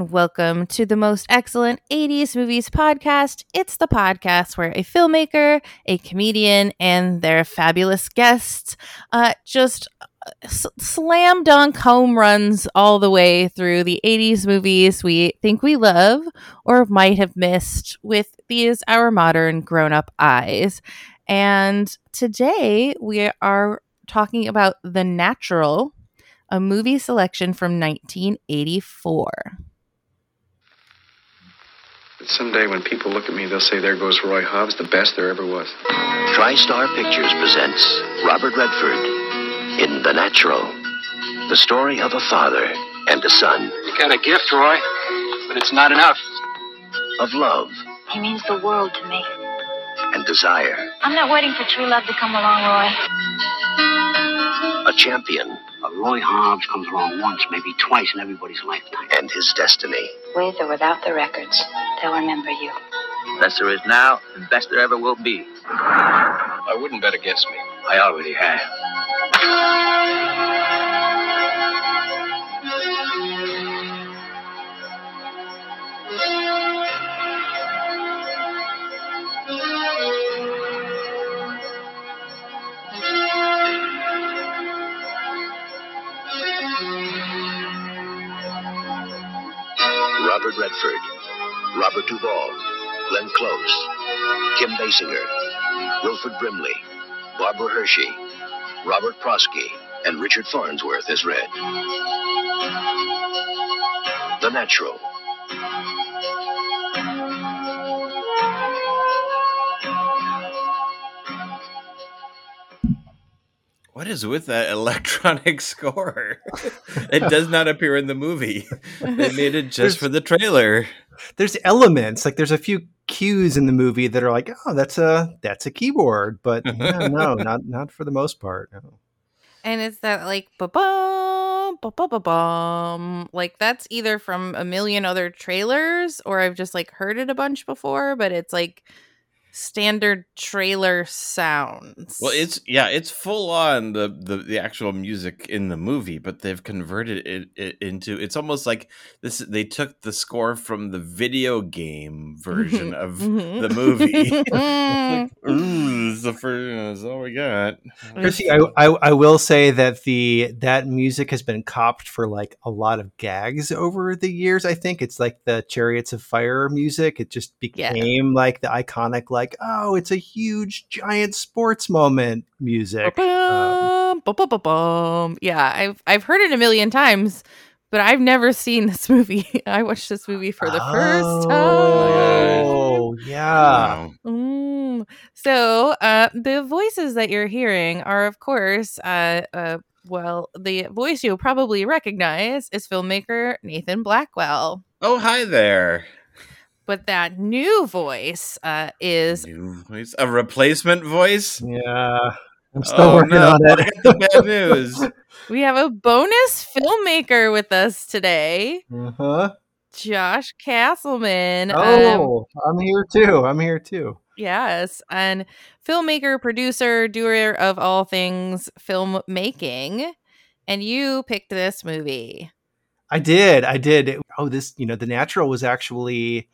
and welcome to the most excellent 80s movies podcast. It's the podcast where a filmmaker, a comedian, and their fabulous guests uh, just uh, s- slam dunk home runs all the way through the 80s movies we think we love or might have missed with these our modern grown up eyes. And today we are talking about The Natural a movie selection from 1984. Someday when people look at me, they'll say, There goes Roy Hobbs, the best there ever was. TriStar Pictures presents Robert Redford in The Natural, the story of a father and a son, You got a gift, Roy, but it's not enough. of love He means the world to me. and desire, I'm not waiting for true love to come along, Roy. A champion A Roy Hobbs comes along once, maybe twice in everybody's lifetime. and his destiny. With or without the records, they'll remember you. Best there is now, and best there ever will be. I wouldn't bet against me. I already have. Robert Redford, Robert Duvall, Glenn Close, Kim Basinger, Wilford Brimley, Barbara Hershey, Robert Prosky, and Richard Farnsworth as Red. The Natural. What is with that electronic score? it does not appear in the movie. They made it just There's- for the trailer. there's elements like there's a few cues in the movie that are like oh that's a that's a keyboard but yeah, no not not for the most part no. And it's that like ba bum ba ba ba bum. Like that's either from a million other trailers or I've just like heard it a bunch before, but it's like standard trailer sounds. Well, it's yeah, it's full on the, the the actual music in the movie, but they've converted it, it into it's almost like this. They took the score from the video game version of Mhm. the movie. Like, is the first. That's all we got. Chrissy, I, I I will say that the that music has been copped for like a lot of gags over the years. I think it's like the Chariots of Fire music. It just Yeah. became like the iconic, like oh, it's a huge giant sports moment music. Um, Ba-bum, ba-ba-ba-bum. Yeah, I've I've heard it a million times, but I've never seen this movie. I watched this movie for the first time. Oh yeah. Wow. Mm. So, uh, the voices that you're hearing are, of course, uh, uh, well, the voice you'll probably recognize is filmmaker Nathan Blackwell. Oh, hi there. But that new voice uh, is New voice, a replacement voice. Yeah. I'm still Oh, working no, on I it. got the bad news. we have a bonus filmmaker with us today, uh-huh. Josh Castleman. Um, Oh, I'm here too. I'm here too. Yes, and filmmaker, producer, doer of all things filmmaking. And you picked this movie. I did. I did. Oh, this, you know, The Natural was actually it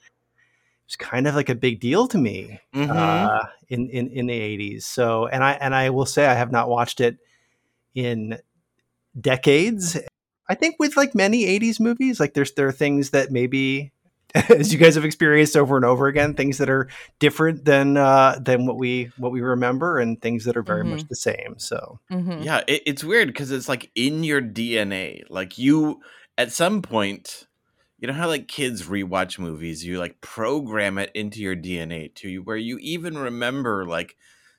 was kind of like a big deal to me Mhm. uh, in, in in the 80s. So, and I and I will say I have not watched it in decades. I think with like many 80s movies, like there's there are things that maybe as you guys have experienced over and over again, things that are different than uh, than what we what we remember, and things that are very much the same. So, Mhm. Yeah, it, it's weird because it's like in your DNA. Like you, at some point, you know how like kids rewatch movies, you like program it into your DNA to you, where you even remember like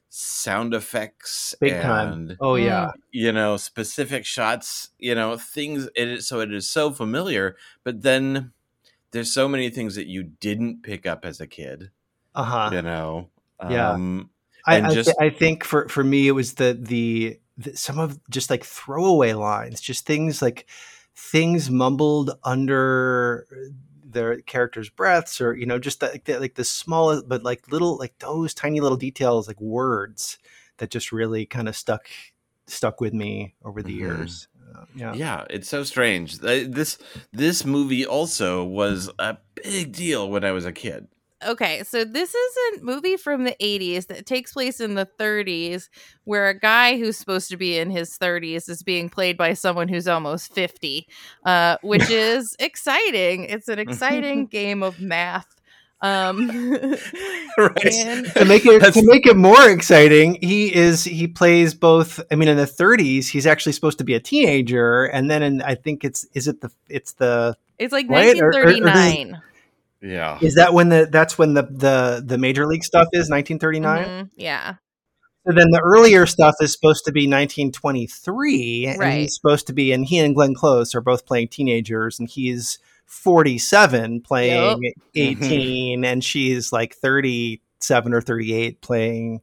sound effects big and time. Oh yeah, you know specific shots, you know things. It is so it is so familiar, but then there's so many things that you didn't pick up as a kid. uh huh. You know, Yeah. Um, I, and I, just- thi- I think for for me it was the, the the some of just like throwaway lines, just things like things mumbled under their characters' breaths, or you know, just the, like the, like the smallest, but like little like those tiny little details, like words that just really kind of stuck stuck with me over the Mhm. years. Uh, yeah. Yeah, it's so strange. This this movie also was a big deal when I was a kid. Okay, so this is a movie from the 80s that takes place in the 30s where a guy who's supposed to be in his 30s is being played by someone who's almost 50, uh, which is exciting. It's an exciting game of math. Um, Right. and- to make it That's- to make it more exciting, he is he plays both. I mean, in the 30s, he's actually supposed to be a teenager, and then in I think it's is it the it's the it's like Right? Or- or- or 1939. Yeah. is that when the that's when the the the major league stuff is 1939. Mhm, Yeah. So then the earlier stuff is supposed to be 1923, and Right. he's supposed to be, and he and Glenn Close are both playing teenagers, and he's 47 playing 18, and she's like 37 or 38 playing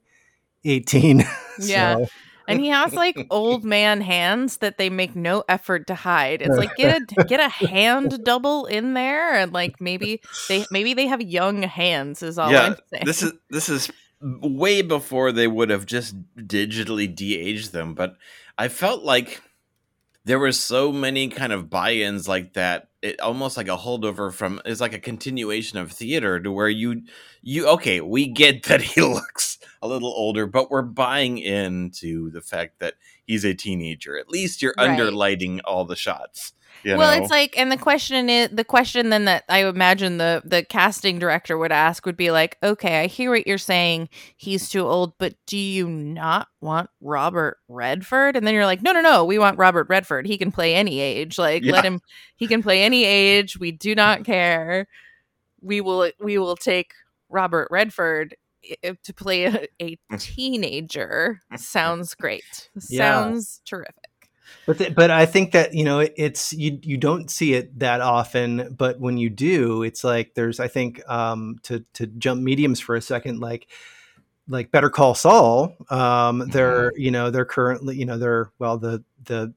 18. Yeah. So, and he has like old man hands that they make no effort to hide. It's like get a get a hand double in there, and like maybe they maybe they have young hands. Is all yeah. I'm saying. This is this is way before they would have just digitally de-aged them, but I felt like there were so many kind of buy-ins like that it almost like a holdover from it's like a continuation of theater to where you you okay we get that he looks a little older but we're buying into the fact that he's a teenager at least you're Right. underlighting all the shots you well, know? it's like, and the question is, the question then that I imagine the the casting director would ask would be like, okay, I hear what you're saying. He's too old, but do you not want Robert Redford? And then you're like, no, no, no, we want Robert Redford. He can play any age. Like, let him. He can play any age. We do not care. We will. We will take Robert Redford to play a, a teenager. Sounds great. Yeah. Sounds terrific. But th- but I think that you know it, it's you you don't see it that often, but when you do, it's like there's I think um, to to jump mediums for a second, like like Better Call Saul. Um, they're you know they're currently you know they're well the the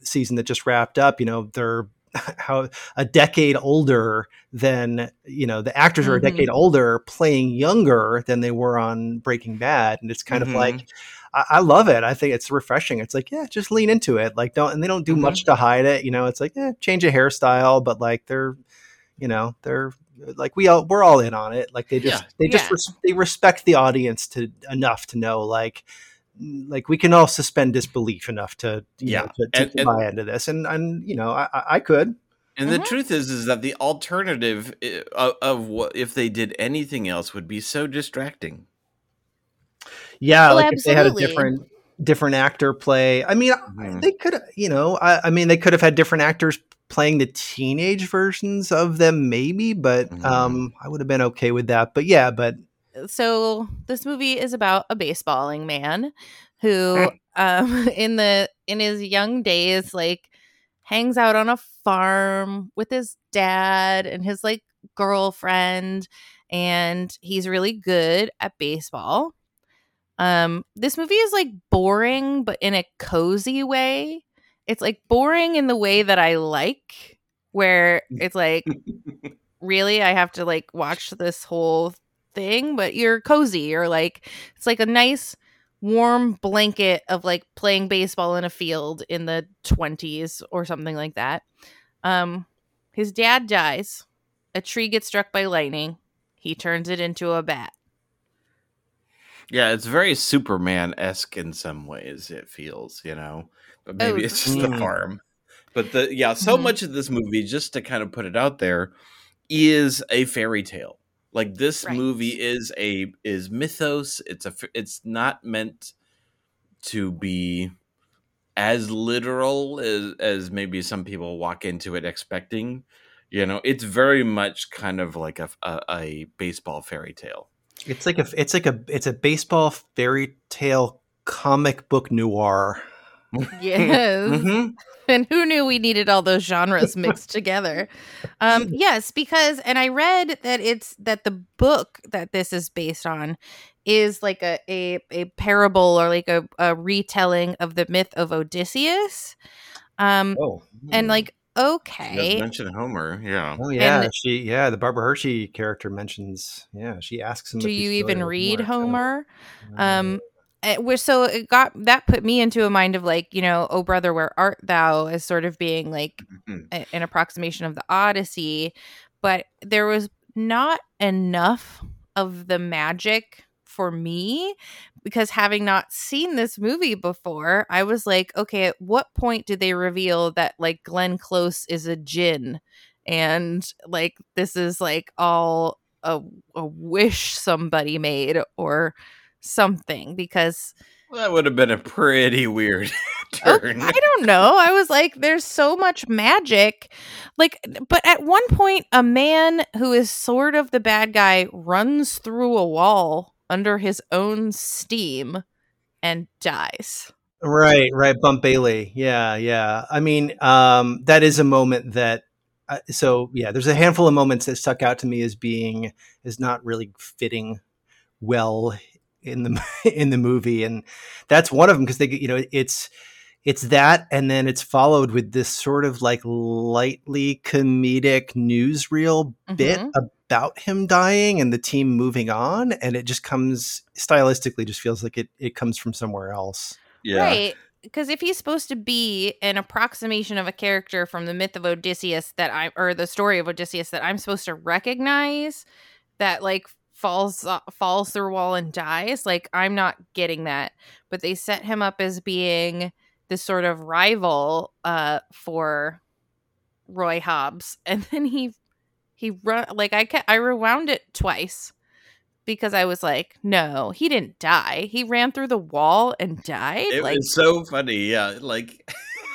season that just wrapped up. You know they're how a decade older than you know the actors are a Mhm. decade older playing younger than they were on Breaking Bad, and it's kind Mhm. of like I, I love it. I think it's refreshing. It's like, yeah, just lean into it. Like, don't, and they don't do Mhm. much to hide it. You know, it's like, yeah, change a hairstyle, but like they're, you know, they're like we all we're all in on it. Like they just Yeah. they just Yeah. res- they respect the audience to enough to know like like we can all suspend disbelief enough to you Yeah. know, to, to, And- to and- buy into this. And and you know, I I, I could. And the Mhm. truth is, is that the alternative of, of what if they did anything else would be so distracting. Yeah, Oh, like if they had a different different actor play. I mean, Mhm. they could, you know, I, I mean, they could have had different actors playing the teenage versions of them, maybe, but Mhm. um, I would have been okay with that. But yeah, but so this movie is about a baseballing man who um in the in his young days like hangs out on a farm with his dad and his like girlfriend and he's really good at baseball um this movie is like boring but in a cozy way. It's like boring in the way that i like where it's like really i have to like watch this whole thing but you're cozy. Or like it's like a nice warm blanket of like playing baseball in a field in the 20s or something like that. Um his dad dies. A tree gets struck by lightning. He turns it into a bat Yeah, it's very Superman esque in some ways. It feels, you know, but maybe Oh, it's just the yeah. farm. But the yeah, so Mhm. much of this movie, just to kind of put it out there, is a fairy tale. Like this Right. movie is a is mythos. It's a it's not meant to be as literal as as maybe some people walk into it expecting. You know, it's very much kind of like a a, a baseball fairy tale. It's like a it's like a it's a baseball fairy tale comic book noir. yes Mhm. and who knew we needed all those genres mixed together um yes because and i read that it's that the book that this is based on is like a a, a parable or like a, a retelling of the myth of odysseus um Oh, and like She does okay mention Homer, yeah. oh yeah, and- she yeah the Barbara Hershey character mentions yeah she asks him. do you even read Homer, um uh, we're so it got that put me into a mind of like you know oh brother where art thou as sort of being like Mhm. a- an approximation of the odyssey but there was not enough of the magic for me because having not seen this movie before i was like okay at what point did they reveal that like glenn close is a djinn and like this is like all a, a wish somebody made or something because That would have been a pretty weird Oh, turn. I don't know. I was like, there's so much magic. Like, but at one point, a man who is sort of the bad guy runs through a wall under his own steam and dies. Right, right. Bump Bailey. Yeah, yeah. I mean, um, that is a moment that. Uh, so yeah, there's a handful of moments that stuck out to me as being as not really fitting well in the in the movie, and that's one of them because they, you know, it's it's that, and then it's followed with this sort of like lightly comedic newsreel bit Mhm. About him dying and the team moving on, and it just comes stylistically just feels like it it comes from somewhere else. yeah. Right. Because if he's supposed to be an approximation of a character from the myth of Odysseus that I, or the story of Odysseus that I'm supposed to recognize, that like falls uh, falls through a wall and dies, like I'm not getting that. But they set him up as being this sort of rival uh, for Roy Hobbs, and then he he run like I ca- I rewound it twice because I was like, no, he didn't die. He ran through the wall and died. It like was so funny. Yeah. Like,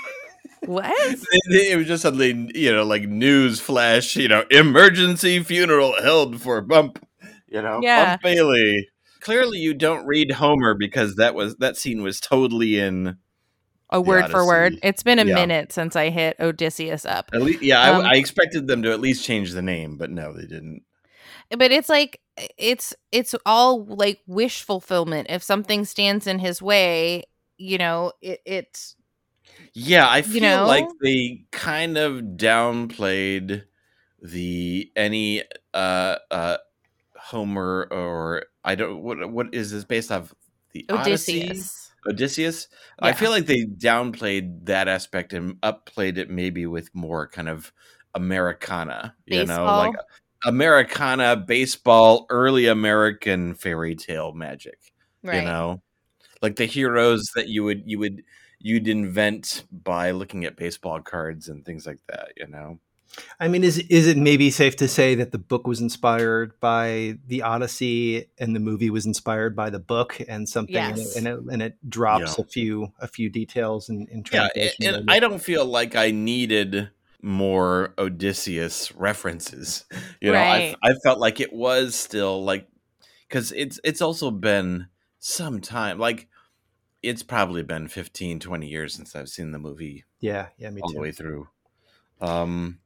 what? it, it was just suddenly, you know, like news flash, you know, emergency funeral held for Bump, you know, Yeah. Bump Bailey. Clearly, you don't read Homer because that was that scene was totally in. A word for word. It's been a Yeah. minute since I hit Odysseus up. At least, yeah, Um, I, I expected them to at least change the name, but no, they didn't. but it's like it's it's all like wish fulfillment if something stands in his way you know it, it's Yeah, I You feel like they kind of downplayed the any uh uh Homer or I don't what what is this based off the Odyssey? Odysseus Odysseus. I feel like they downplayed that aspect and upplayed it maybe with more kind of Americana, you know, like Americana baseball, early American fairy tale magic right. you know? Like the heroes that you would you would you'd invent by looking at baseball cards and things like that you know I mean, is is it maybe safe to say that the book was inspired by the Odyssey and the movie was inspired by the book and something, Yes. and, it, and, it, and it drops Yeah. a few a few details in, in yeah translation. and, i don't feel like i needed more odysseus references you know Right. I, I felt like it was still like because it's it's also been some time like it's probably been 15 20 years since i've seen the movie yeah, yeah, me all the too. way through um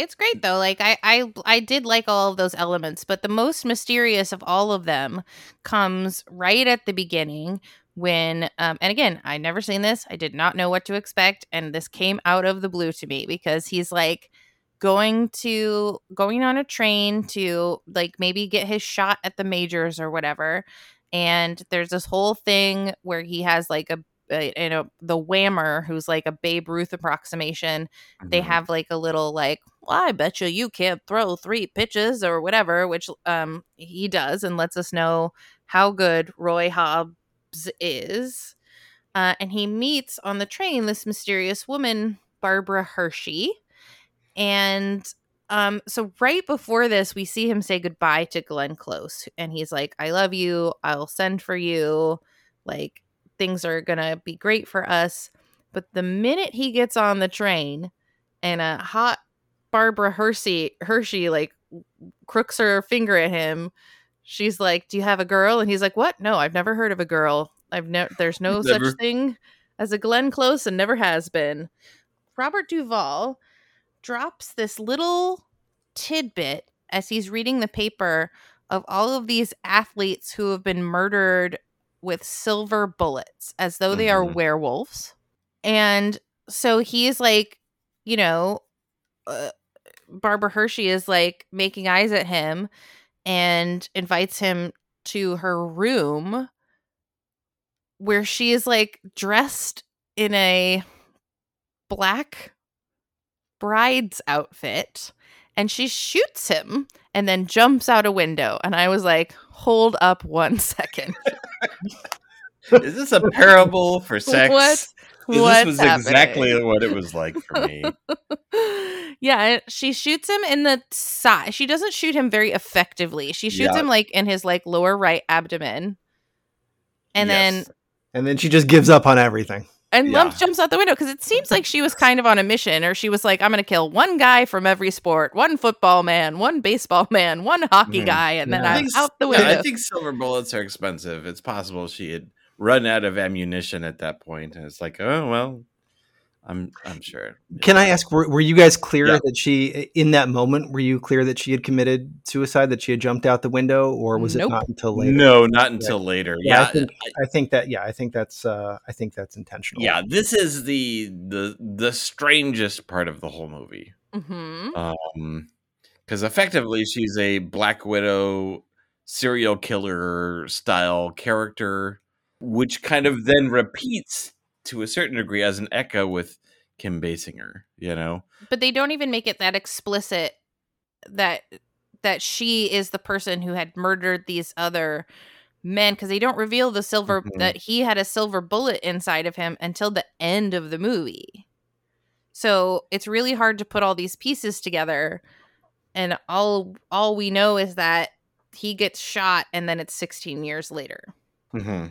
it's great though like I, I i did like all of those elements but the most mysterious of all of them comes right at the beginning when um and again i never seen this i did not know what to expect and this came out of the blue to me because he's like going to going on a train to like maybe get his shot at the majors or whatever and there's this whole thing where he has like a, a you know the whammer who's like a babe ruth approximation they mhm. have like a little like well, i bet you you can't throw three pitches or whatever which um he does and lets us know how good roy hobbs is uh, and he meets on the train this mysterious woman barbara hershey and um so right before this we see him say goodbye to glenn close and he's like i love you i'll send for you like things are gonna be great for us but the minute he gets on the train and a hot barbara hershey hershey like crooks her finger at him she's like do you have a girl? And he's like what? No i've never heard of a girl. I've never there's no Never. such thing as a glenn close and never has been. Robert duvall drops this little tidbit as he's reading the paper of all of these athletes who have been murdered with silver bullets as though they are Mhm. werewolves. And so he's like, you know, uh, Barbara Hershey is like making eyes at him and invites him to her room where she is like dressed in a black bride's outfit and she shoots him and then jumps out a window and i was like hold up one second Is this a parable for sex? What? What's this was happening? exactly what it was like for me. yeah, she shoots him in the side. She doesn't shoot him very effectively. She shoots Yeah. him like in his like lower right abdomen. And then And then she just gives up on everything. And Yeah. Lump jumps out the window because it seems like she was kind of on a mission, or she was like, "I'm going to kill one guy from every sport, one football man, one baseball man, one hockey Mhm. guy, and then Yeah. I I'm think, out the yeah, window." I think silver bullets are expensive. It's possible she had run out of ammunition at that point, and it's like, oh well, I'm I'm sure. Can I ask, were, were you guys clear Yeah. that she, in that moment, were you clear that she had committed suicide, that she had jumped out the window, or was Nope. it not until later? No, not until later. Yeah, Yeah, I think I think that yeah, I think that's uh I think that's intentional. yeah. This is the the the strangest part of the whole movie. Mhm. Um, because effectively she's a Black Widow serial killer style character, which kind of then repeats to a certain degree as an echo with Kim Basinger. You know, But they don't even make it that explicit that that she is the person who had murdered these other men because they don't reveal the silver Mhm. that he had a silver bullet inside of him until the end of the movie. So it's really hard to put all these pieces together and all all we know is that he gets shot and then it's 16 years later. hmm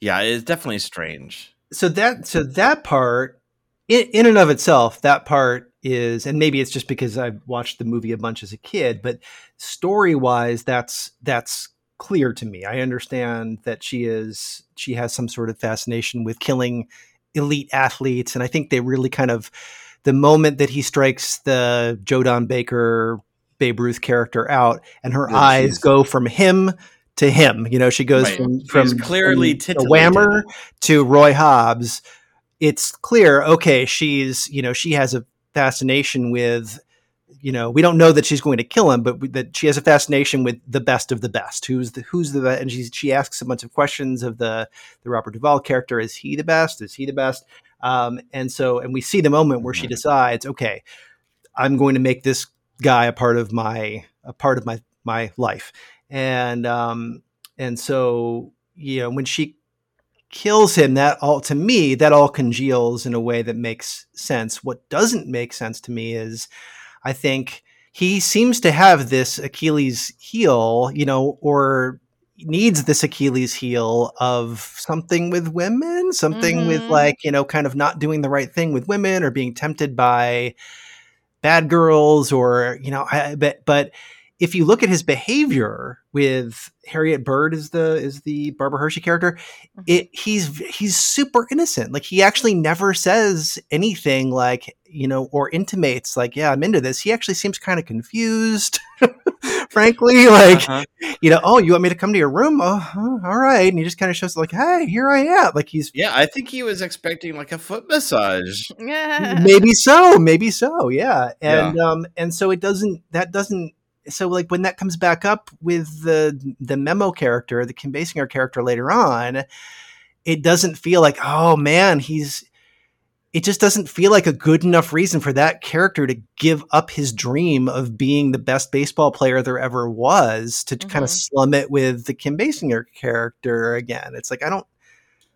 yeah, it's definitely strange. So that so that part, in, in and of itself, that part is, and maybe it's just because i've watched the movie a bunch as a kid, but story wise, that's that's clear to me. I understand that she is she has some sort of fascination with killing elite athletes, and I think they really kind of the moment that he strikes the Joe Don Baker Babe Ruth character out, and her Yeah, eyes go from him to him. You know, she goes Right. from She's from clearly from the whammer to Roy Hobbs. It's clear. Okay, she's you know she has a fascination with you know we don't know that she's going to kill him, but we- that she has a fascination with the best of the best. Who's the who's the and she she asks a bunch of questions of the the Robert Duvall character. Is he the best? Is he the best? Um, and so and we see the moment where she Mhm. decides, okay, I'm going to make this guy a part of my a part of my my life and um and so you know when she kills him that all to me that all congeals in a way that makes sense what doesn't make sense to me is i think he seems to have this achilles heel you know or needs this achilles heel of something with women something with Mhm. like you know kind of not doing the right thing with women or being tempted by bad girls or you know I, but but if you look at his behavior with Harriet Bird is the is the Barbara Hershey character, it he's he's super innocent. Like he actually never says anything like you know or intimates like yeah I'm into this. He actually seems kind of confused, frankly. Like Uh-huh. you know oh you want me to come to your room? Oh all right, and he just kind of shows like hey here I am. Like he's Yeah, I think he was expecting like a foot massage. Yeah. maybe so maybe so yeah and um and so it doesn't that doesn't so like when that comes back up with the the memo character the kim basinger character later on it doesn't feel like oh man he's it just doesn't feel like a good enough reason for that character to give up his dream of being the best baseball player there ever was to kind of Mhm. slum it with the Kim Basinger character again. It's like I don't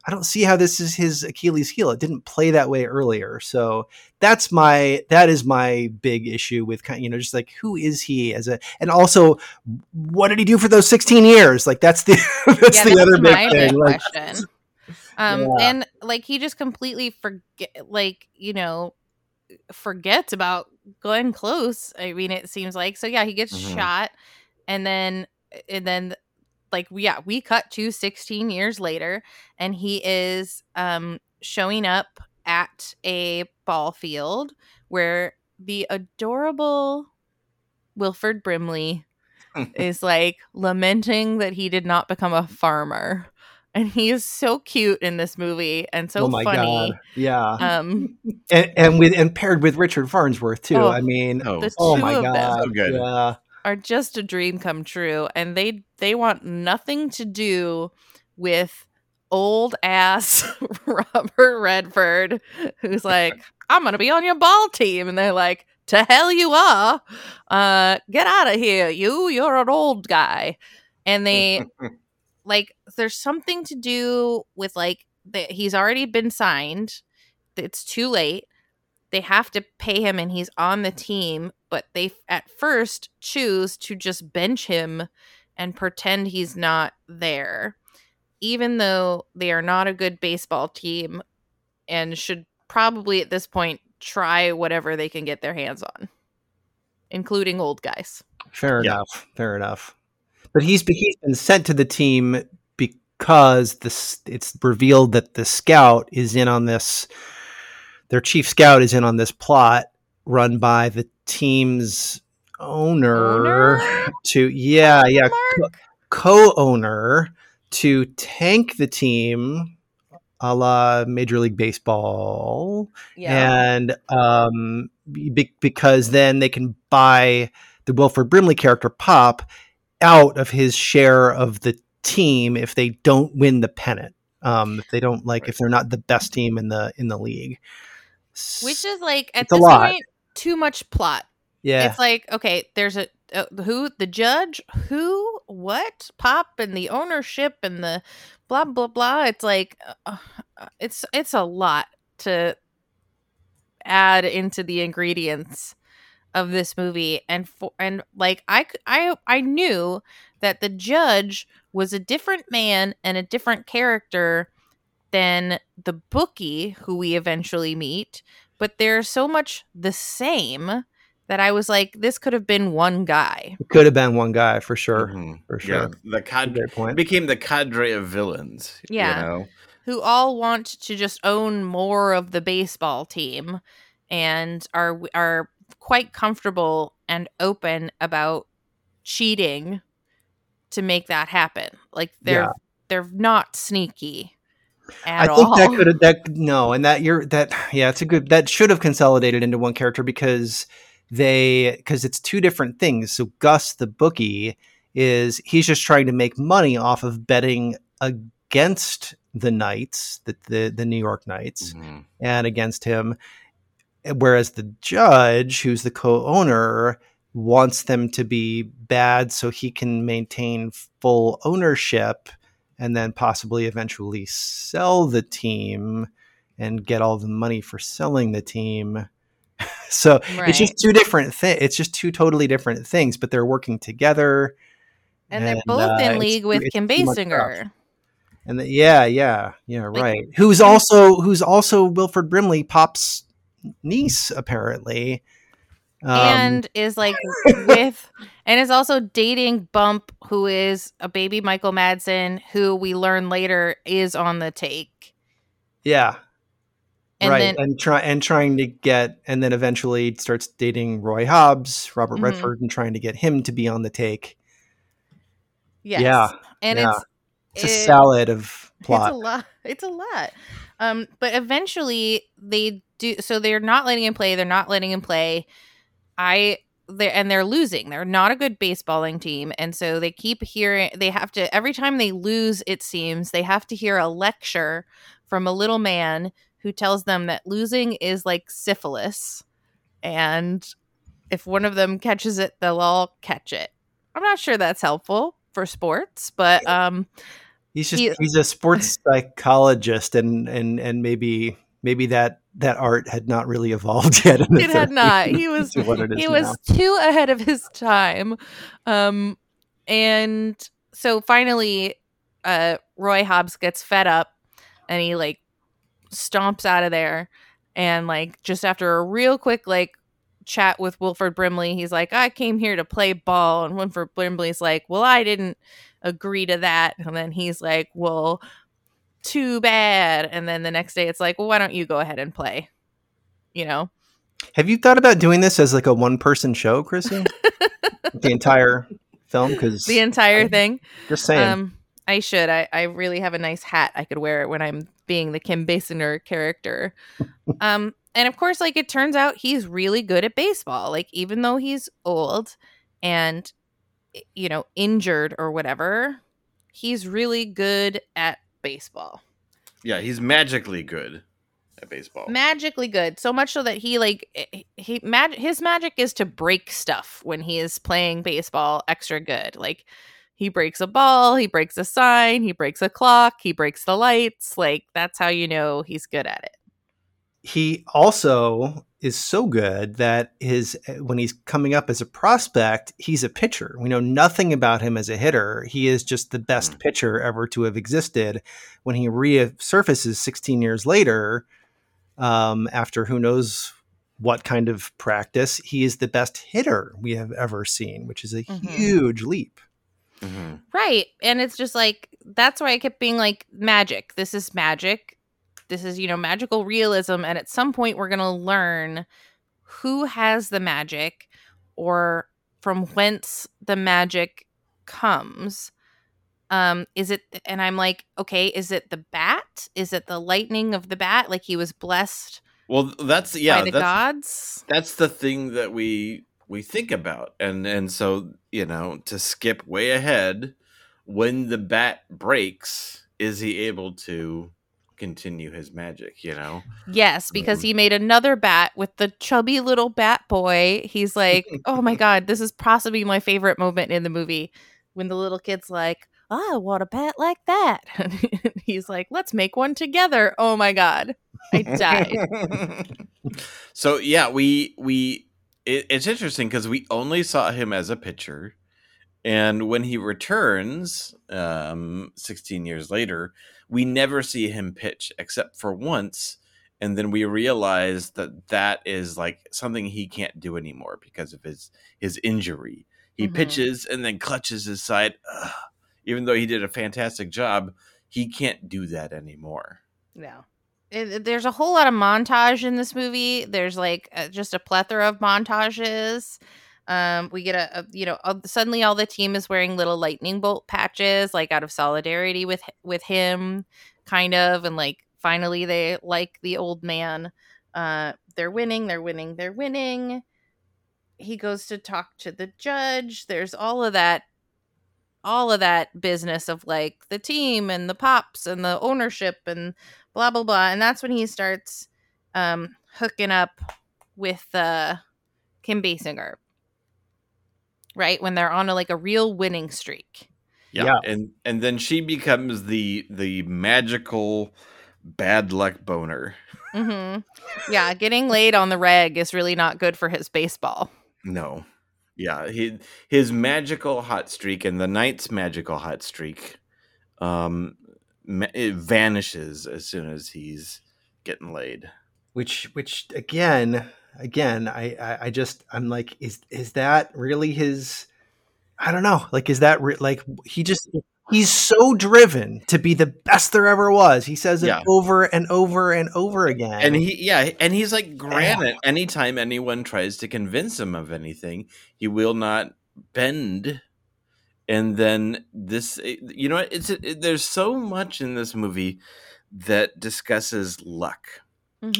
I don't see how this is his Achilles heel. It didn't play that way earlier. So that's my that is my big issue with kind you know just like who is he as a and also what did he do for those 16 years? Like that's the that's yeah, the other big thing. Like, question. Um, Yeah. and like he just completely forget, like you know, forgets about Glenn Close. I mean, it seems like so. Yeah, he gets Mhm. shot, and then and then like yeah, we cut to 16 years later, and he is um showing up at a ball field where the adorable Wilford Brimley is like lamenting that he did not become a farmer. And he is so cute in this movie and so oh my funny. god. Yeah. Um and, and with and paired with Richard Farnsworth too. Oh, I mean, Oh, the oh two my of them god, So good. yeah, are just a dream come true and they they want nothing to do with old ass Robert Redford who's like, I'm gonna be on your ball team. And they're like, To hell you are. Uh get out of here, you. You're an old guy. And they like there's something to do with like that he's already been signed. It's too late. They have to pay him and he's on the team, but they at first choose to just bench him and pretend he's not there. Even though they are not a good baseball team and should probably at this point try whatever they can get their hands on, including old guys. Fair Yeah. enough. Fair enough. But he's he's been sent to the team because this it's revealed that the scout is in on this. Their chief scout is in on this plot run by the team's owner, Owner? to yeah yeah Mark? co-owner to tank the team a la Major League Baseball and um, be- because then they can buy the Wilford Brimley character Pop out of his share of the team if they don't win the pennant. Um, if they don't like, if they're not the best team in the in the league, which is like at It's this point too much plot. yeah, It's like okay, there's a uh, who the judge, who what pop and the ownership and the blah blah blah. It's like uh, uh, it's it's a lot to add into the ingredients of this movie and for and like I I I knew that the judge was a different man and a different character than the bookie who we eventually meet but they're so much the same that I was like this could have been one guy it could have been one guy for sure. Mhm. For Yeah, sure. the cadre point. became the cadre of villains. Yeah. You know? who all want to just own more of the baseball team and are are quite comfortable and open about cheating to make that happen. Like they're Yeah. they're not sneaky I at think all. that could have that no, and that you're that yeah, it's a good that should have consolidated into one character because they because it's two different things. So Gus the bookie is he's just trying to make money off of betting against the Knights, the the, the New York Knights, Mhm. and against him. Whereas the judge, who's the co-owner, wants them to be bad so he can maintain full ownership and then possibly eventually sell the team and get all the money for selling the team. so it's just two different things. It's just two totally different things, but they're working together. and they're both uh, in league with Kim Basinger. And the, yeah, yeah, yeah, Like- right. Who's also who's also Wilford Brimley, Pop's niece, apparently. Um, and is like with and is also dating Bump, who is a baby Michael Madsen, who we learn later is on the take. yeah, And right, then and try and trying to get, and then eventually starts dating Roy Hobbs, Robert Mhm. Redford, and trying to get him to be on the take. yes. Yeah, and yeah. it's It's a it- salad of plot. It's a lot. It's a lot. Um, but eventually they do. So they're not letting him play. They're not letting him play. I they and they're losing. They're not a good baseballing team, and so they keep hearing. They have to every time they lose. It seems they have to hear a lecture from a little man who tells them that losing is like syphilis, and if one of them catches it, they'll all catch it. I'm not sure that's helpful for sports, but um, He's just he- he's a sports psychologist, and and and maybe maybe that that art had not really evolved yet. it had not. He was what it is he now. was too ahead of his time. Um and so finally uh Roy Hobbs gets fed up and he like stomps out of there and like just after a real quick like chat with Wilford Brimley, he's like, I came here to play ball and Wilford Brimley's like, Well, I didn't agree to that. And then he's like, Well, too bad. And then the next day it's like, Well, why don't you go ahead and play? You know? Have you thought about doing this as like a one person show, Chrissy? the entire film? Because the entire thing. just saying. Um, I should. I, I really have a nice hat. I could wear it when I'm being the Kim Basinger character. um, and of course, like it turns out he's really good at baseball. Like even though he's old and you know injured or whatever, he's really good at baseball. Yeah, he's magically good at baseball. Magically good. So much so that he like he- mag- his magic is to break stuff when he is playing baseball extra good. Like he breaks a ball, he breaks a sign, he breaks a clock, he breaks the lights. Like that's how you know he's good at it. He also is so good that his when he's coming up as a prospect, he's a pitcher. We know nothing about him as a hitter. He is just the best Mm. pitcher ever to have existed. When he resurfaces 16 years later, um, after who knows what kind of practice, he is the best hitter we have ever seen, which is a Mhm. huge leap. Mhm. Right. And it's just like that's why I kept being like magic. This is magic. This is, you know, magical realism and at some point we're going to learn who has the magic or from whence the magic comes. Um is it and I'm like, okay, is it the bat? Is it the lightning of the bat like he was blessed Well, that's yeah, by the that's gods? that's the thing that we we think about and and so you know to skip way ahead when the bat breaks is he able to continue his magic you know Yes, because Um, he made another bat with the chubby little bat boy. He's like, oh my God, this is possibly my favorite moment in the movie when the little kid's like, I want a bat like that. And he's like, let's make one together. Oh my God. I died. so yeah we we it, it's interesting because we only saw him as a pitcher and when he returns um 16 years later we never see him pitch except for once and then we realize that that is like something he can't do anymore because of his his injury he Mhm. pitches and then clutches his side Ugh. even though he did a fantastic job he can't do that anymore No. It- it- there's a whole lot of montage in this movie. There's like uh, just a plethora of montages. Um, we get a, a you know uh, suddenly all the team is wearing little lightning bolt patches, like out of solidarity with with him, kind of, and like finally they like the old man. Uh, they're winning, they're winning, they're winning. He goes to talk to the judge. There's all of that all of that business of like the team and the pops and the ownership and blah blah blah and that's when he starts um hooking up with uh kim basinger right when they're on a like a real winning streak yeah. Yeah. and and then she becomes the the magical bad luck boner Mm-hmm. yeah getting laid on the reg is really not good for his baseball no yeah he, his magical hot streak and the knight's magical hot streak um ma- it vanishes as soon as he's getting laid which which again again I, I i just i'm like is is that really his i don't know like is that re- like he just he's so driven to be the best there ever was. He says it Yeah. over and over and over again. And he yeah and he's like granite anytime anyone tries to convince him of anything he will not bend. And then this eh, you know it's it, there's so much in this movie that discusses luck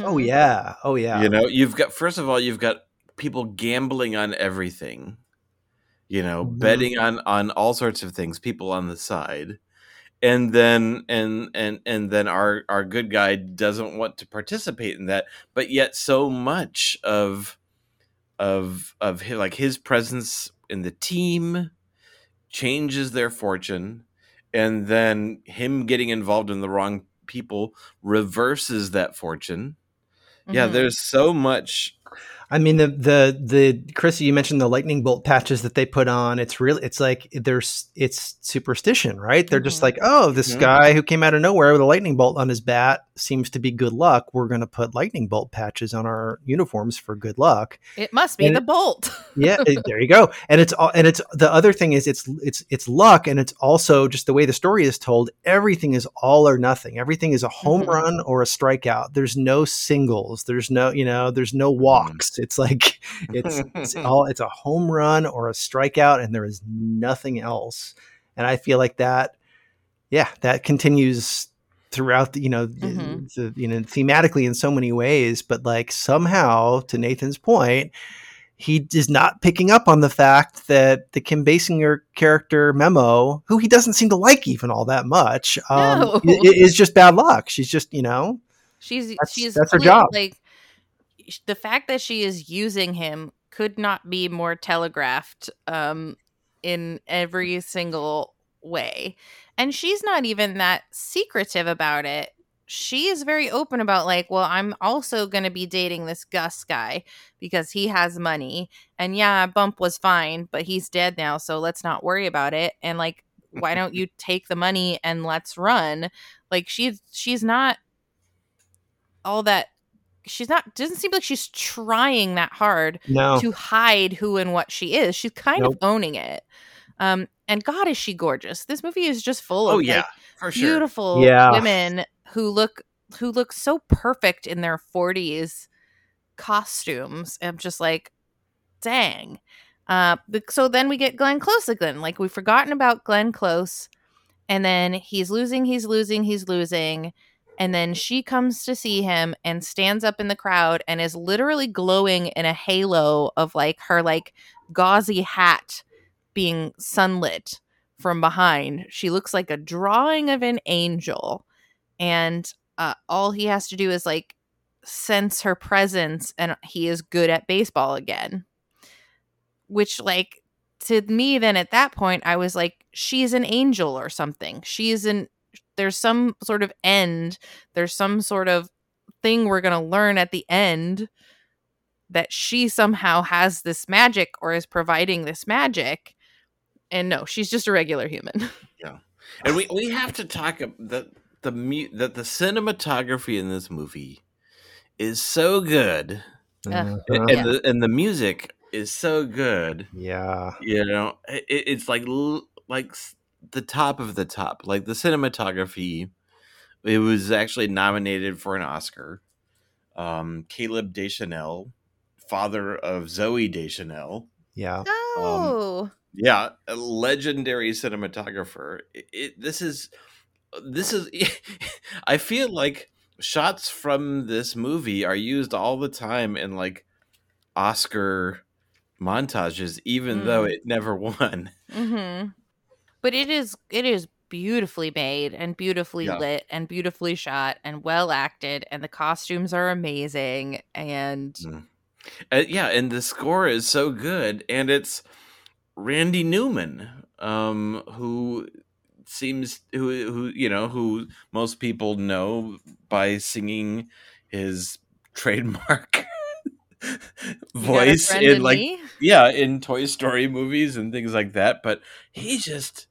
oh Mhm. yeah oh yeah you know you've got first of all you've got people gambling on everything you know Mhm. betting on on all sorts of things people on the side and then and and and then our our good guy doesn't want to participate in that but yet so much of of of his, like his presence in the team changes their fortune and then him getting involved in the wrong people reverses that fortune yeah Mhm. there's so much I mean the the the Chrissy, you mentioned the lightning bolt patches that they put on. It's really it's like there's it's superstition, right? They're just Mhm. like, oh, this Mhm. guy who came out of nowhere with a lightning bolt on his bat seems to be good luck. We're going to put lightning bolt patches on our uniforms for good luck. it must be And- the bolt Yeah, it- there you go. And it's all and it's the other thing is it's it's it's luck, and it's also just the way the story is told. Everything is all or nothing. Everything is a home Mhm. run or a strikeout. There's no singles. There's no you know. There's no walks. It's like it's it's all it's a home run or a strikeout, and there is nothing else. And I feel like that, yeah, that continues throughout the you know Mhm. the you know thematically in so many ways. But like somehow, to Nathan's point he is not picking up on the fact that the Kim Basinger character Memo, who he doesn't seem to like even all that much, um, No. i- i- is just bad luck. She's just, you know, She's That's- she's that's her job. Like the fact that she is using him could not be more telegraphed um in every single way. And she's not even that secretive about it. She is very open about like, well, I'm also going to be dating this Gus guy because he has money. And yeah, Bump was fine, but he's dead now, so let's not worry about it. And like why don't you take the money and let's run? Like she's she's not all that she's not doesn't seem like she's trying that hard no. to hide who and what she is. She's kind Nope. of owning it. Um and God is she gorgeous. This movie is just full of Oh yeah, like, sure. beautiful Yeah. women who look who look so perfect in their 40s costumes. I'm just like, dang. Uh, so then we get Glenn Close again. Like we've forgotten about Glenn Close, and then he's losing, he's losing, he's losing, and then she comes to see him and stands up in the crowd and is literally glowing in a halo of like her like gauzy hat being sunlit from behind. She looks like a drawing of an angel, and uh, all he has to do is like sense her presence, and he is good at baseball again. Which, like, to me, then at that point, I was like, she's an angel or something. She's an there's some sort of end. There's some sort of thing we're gonna learn at the end that she somehow has this magic or is providing this magic. And no, she's just a regular human. Yeah. And we we have to talk ab- that the mu- that the cinematography in this movie is so good, Uh, Mhm. and, Yeah. the and the music is so good. yeah. You know, it, it's like like s- the top of the top. Like the cinematography, it was actually nominated for an Oscar. Um, Caleb Deschanel, father of Zooey Deschanel, Yeah. Oh, yeah, a legendary cinematographer. It, it, this is this is I feel like shots from this movie are used all the time in like Oscar montages even though Mm. it never won. mm-hmm. But it is it is beautifully made and beautifully Yeah. lit and beautifully shot and well acted, and the costumes are amazing. And Uh, yeah, and the score is so good and it's Randy Newman um who seems who who you know who most people know by singing his trademark You Got a voice in in like Me? yeah in toy story movies and things like that but he just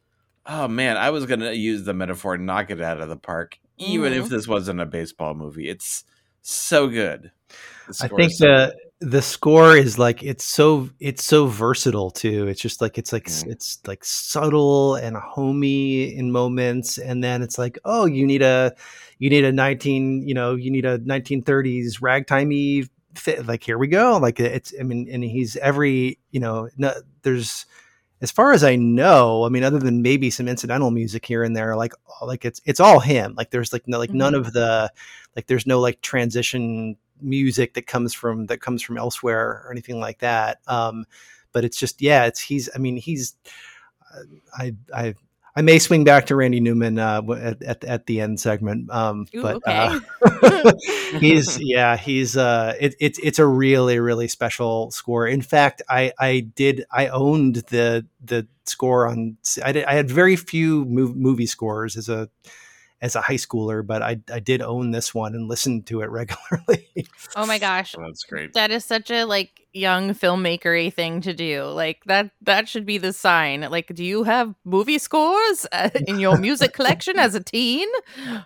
oh man i was gonna use the metaphor knock it out of the park even if Mhm. this wasn't a baseball movie it's so good I think so good. the the score is like it's so it's so versatile too. It's just like it's like Mm. it's like subtle and homey in moments, and then it's like oh you need a you need a nineteen you know you need a nineteen thirties ragtimey fit. Like here we go. Like it's I mean and he's every you know no, there's as far as I know, I mean, other than maybe some incidental music here and there, like like it's it's all him. Like there's like no like none of the like there's no like transition music that comes from that comes from elsewhere or anything like that. Um, but it's just yeah, it's he's I mean he's uh, I I I may swing back to Randy Newman uh, at, at at the end segment. Um, Ooh, but okay. uh, he's yeah he's uh it, it's it's a really really special score in fact i i did i owned the the score on i did i had very few mov- movie scores as a as a high schooler but i i did own this one and listened to it regularly oh my gosh, Oh, that's great that is such a like young filmmakery thing to do. Like that that should be the sign. Like, do you have movie scores uh, in your music collection as a teen?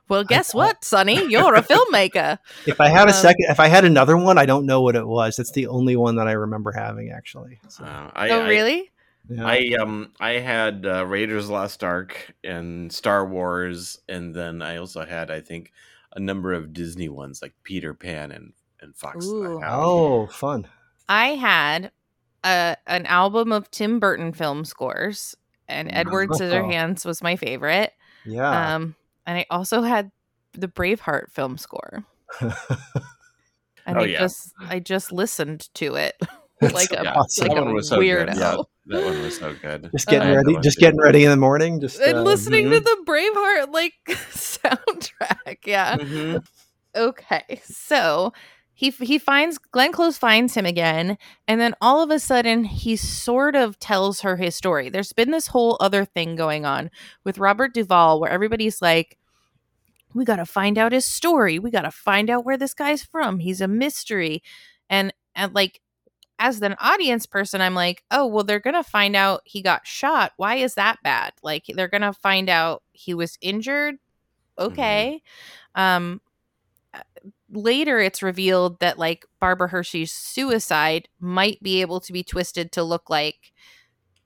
Well, guess what, Sonny, you're a filmmaker. if i had a Um, second if i had another one i don't know what it was It's the only one that i remember having actually so, Uh, I, oh, I- really? Yeah. I um I had uh, Raiders Lost Ark and Star Wars, and then I also had I think a number of Disney ones like Peter Pan and and Fox. the Ooh. Hound. oh fun I had a an album of Tim Burton film scores, and Edward. Scissorhands was my favorite. yeah Um, and I also had the Braveheart film score, and Oh, I yeah. just I just listened to it. like a awesome. like that a one was so weirdo. good. Yeah, that one was so good. Just getting Uh, ready, just one getting ready in the morning. Just And uh, listening to mhm. the Braveheart like soundtrack. Yeah. Mhm. Okay. So he he finds Glenn Close finds him again, and then all of a sudden he sort of tells her his story. There's been this whole other thing going on with Robert Duvall where everybody's like, we got to find out his story. We got to find out where this guy's from. He's a mystery. And and like as an audience person, I'm like, oh, well, they're going to find out he got shot. Why is that bad? Like, they're going to find out he was injured. Okay. Um, uh, later, it's revealed that, like, Barbara Hershey's suicide might be able to be twisted to look like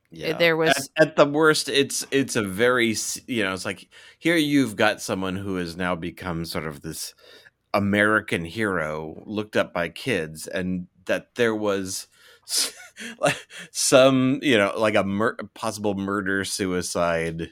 Yeah. there was- at, at the worst, it's it's a very you know it's like here you've got someone who has now become sort of this American hero looked up by kids, and that there was some you know like a mur- possible murder suicide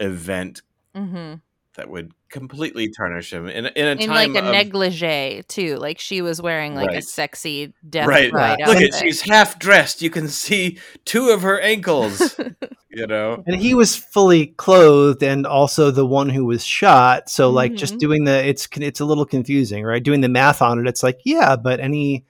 event mm-hmm. that would completely tarnish him in a, in a in time like a of, negligee, too. Like, she was wearing like a sexy death right. bride Look at she's half dressed. You can see two of her ankles. you know. and he was fully clothed and also the one who was shot so like just Mhm. doing the it's it's a little confusing right doing the math on it it's like yeah but any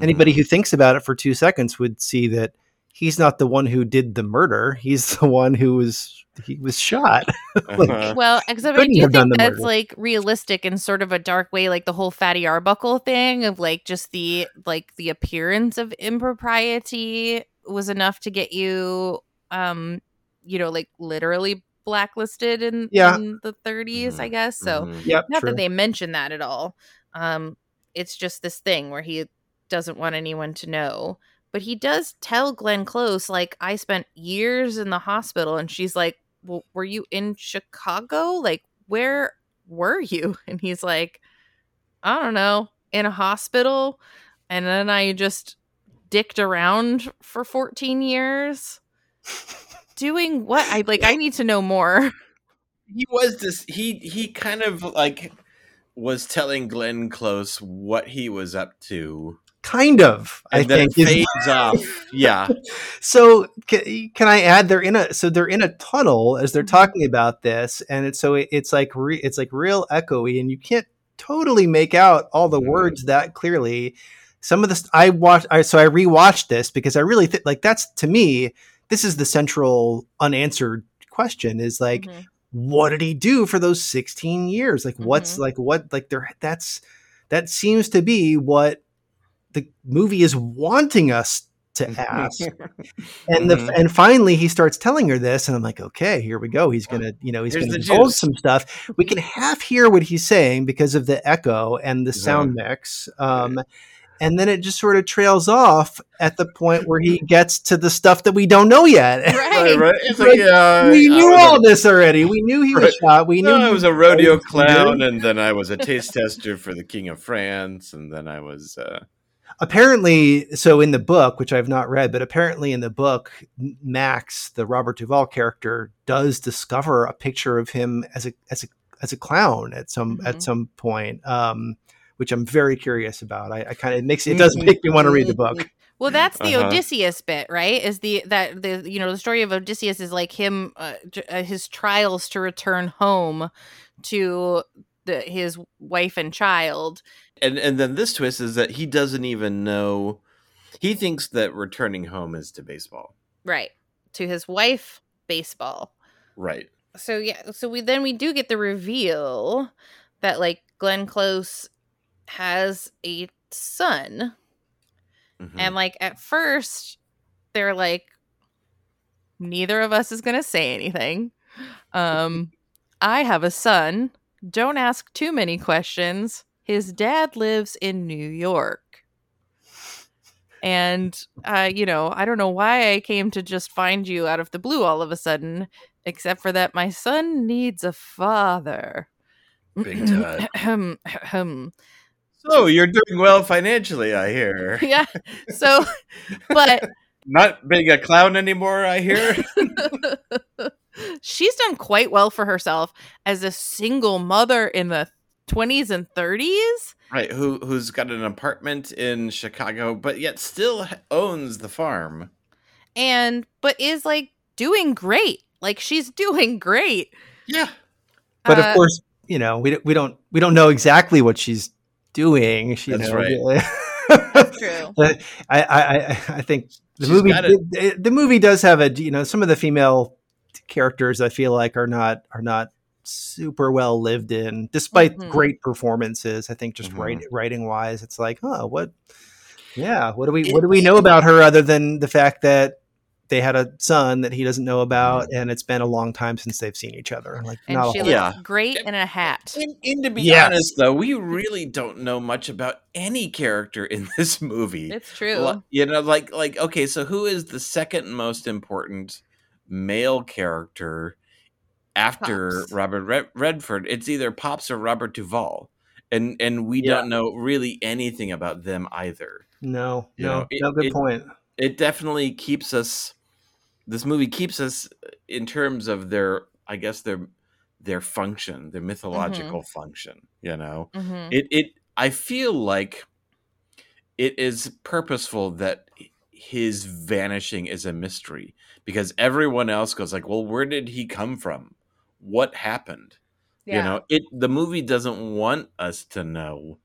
anybody Mm-hmm. who thinks about it for two seconds would see that he's not the one who did the murder he's the one who was he was shot like- Uh-huh. Well, except I do think that's murder. like realistic in sort of a dark way, like the whole Fatty Arbuckle thing of like just the like the appearance of impropriety was enough to get you, um, you know, like literally blacklisted in, Yeah. in the 30s, I Mhm. guess. So Mhm. yep not true. that they mention that at all. Um, it's just this thing where he doesn't want anyone to know. But he does tell Glenn Close, like, I spent years in the hospital. And she's like, Well, were you in Chicago? Like, where were you? And he's like, I don't know, in a hospital. And then I just dicked around for 14 years. Doing what? I like, I need to know more. he was this he he kind of like was telling Glenn Close what he was up to. Kind of i And then think is- fades off. Yeah. so can, can i add they're in a so they're in a tunnel as they're Mhm. talking about this and it's so it, it's like re, it's like real echoey and you can't totally make out all the Mhm. words that clearly some of this i watched I, so i rewatched this because i really think like that's to me this is the central unanswered question is like Mhm. what did he do for those 16 years like what's Mhm. like what like there that's that seems to be what the movie is wanting us to ask and the Mhm. and finally he starts telling her this and i'm like okay here we go he's gonna you know he's Here's gonna juice. some stuff we can half hear what he's saying because of the echo and the sound mix um and then it just sort of trails off at the point where he gets to the stuff that we don't know yet Right. Right, right. It's Like, yeah, we knew a- all this already we knew he was shot we knew No, he I was a rodeo clown, and then I was a taste tester for the King of France, and then I was. Uh, apparently so in the book which i've not read but apparently in the book max the robert duvall character does discover a picture of him as a as a as a clown at some Mhm. at some point um which i'm very curious about i, I kind of it makes it does make me want to read the book Well, that's the Uh-huh. Odysseus bit, right? Is the that the you know the story of Odysseus is like him uh, uh, his trials to return home to the his wife and child. and and then this twist is that he doesn't even know. He thinks that returning home is to baseball. Right. To his wife baseball. Right. So yeah, so we then we do get the reveal that like Glenn Close has a son Mhm. And like at first, they're like, neither of us is gonna say anything. Um, I have a son. Don't ask too many questions. His dad lives in New York. And uh, you know, I don't know why I came to just find you out of the blue all of a sudden, except for that my son needs a father. Big time. Ahem, ahem. So you're doing well financially, I hear. yeah. So, but Not being a clown anymore, I hear. she's done quite well for herself as a single mother in the 20s and 30s right who who's got an apartment in chicago but yet still owns the farm and but is like doing great. Like she's doing great. yeah But Uh, of course, you know, we don't we don't we don't know exactly what she's doing. She, you That's know, right. That's true. I, I, I- I think the She's movie got it. the, the movie does have a you know some of the female characters I feel like are not are not super well lived in despite Mhm. great performances. I think just Mhm. write, writing wise, it's like oh what yeah what do we what do we know about her other than the fact that they had a son that he doesn't know about Mm-hmm. and it's been a long time since they've seen each other like And not she looks Yeah. great in a hat. and, and to be Yes. honest though we really don't know much about any character in this movie It's true. You know like like okay so who is the second most important male character after Pops. robert Red- redford it's either pops or robert duvall and and we Yeah. don't know really anything about them either no You no know, it- no good it- point it definitely keeps us this movie keeps us in terms of their i guess their their function their mythological function you know Mhm. it it i feel like it is purposeful that his vanishing is a mystery because everyone else goes like well where did he come from? What happened? You know it the movie doesn't want us to know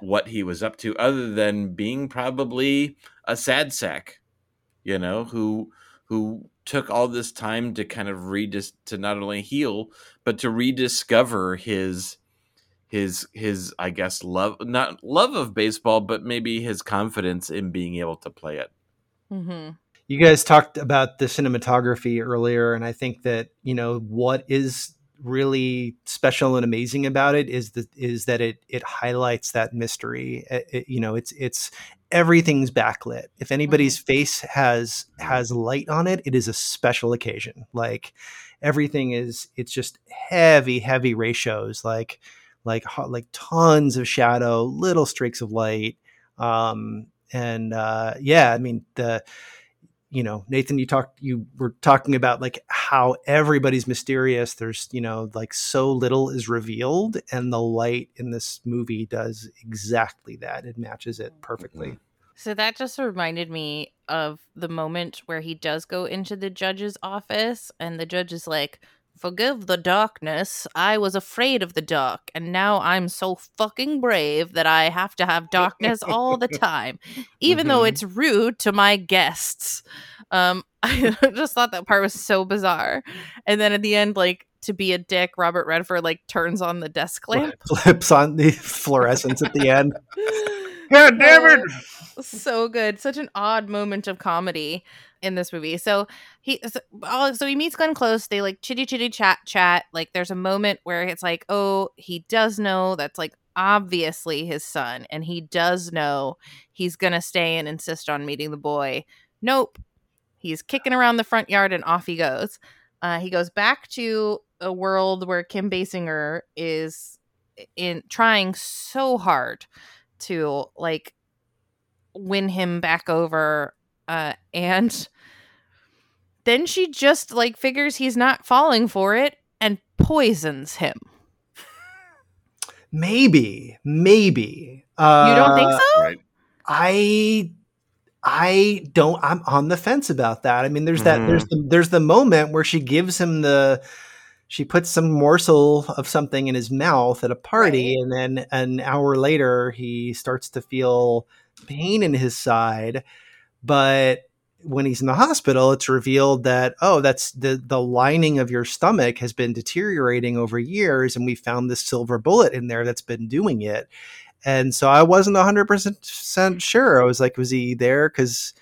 what he was up to other than being probably a sad sack you know who who took all this time to kind of redis to not only heal but to rediscover his his his i guess love not love of baseball but maybe his confidence in being able to play it Mhm. you guys talked about the cinematography earlier and i think that you know what is really special and amazing about it is that is that it it highlights that mystery. It- it- you know it's it's everything's backlit. If anybody's face has has light on it it is a special occasion. Like everything is it's just heavy heavy ratios like like like tons of shadow little streaks of light. Um and uh yeah i mean the you know nathan you talked you were talking about like how everybody's mysterious. There's you know like so little is revealed and the light in this movie does exactly that. It matches it perfectly. So that just reminded me of the moment where he does go into the judge's office and the judge is like, Forgive the darkness. I was afraid of the dark, and now I'm so fucking brave that I have to have darkness all the time, even though Mhm. it's rude to my guests. Um, I just thought that part was so bizarre. And then at the end, like to be a dick, Robert Redford like turns on the desk lamp. flips on the fluorescence at the end God damn it! Oh, so good. Such an odd moment of comedy in this movie. So he so, oh, so he meets glenn close. They like chitty chitty chat chat. Like there's a moment where it's like oh he does know that's like obviously his son and he does know he's gonna stay and insist on meeting the boy. Nope. He's kicking around the front yard and off he goes. Uh, he goes back to a world where kim basinger is in trying so hard to like win him back over uh and then she just like figures he's not falling for it and poisons him. Maybe maybe uh, you don't think so? Right. I I don't I'm on the fence about that. I mean there's that there's the, there's the moment where she gives him the she puts some morsel of something in his mouth at a party and then an hour later he starts to feel pain in his side but when he's in the hospital it's revealed that oh that's the the lining of your stomach has been deteriorating over years and we found this silver bullet in there that's been doing it and so I wasn't 100% sure. I was like, was he there? Because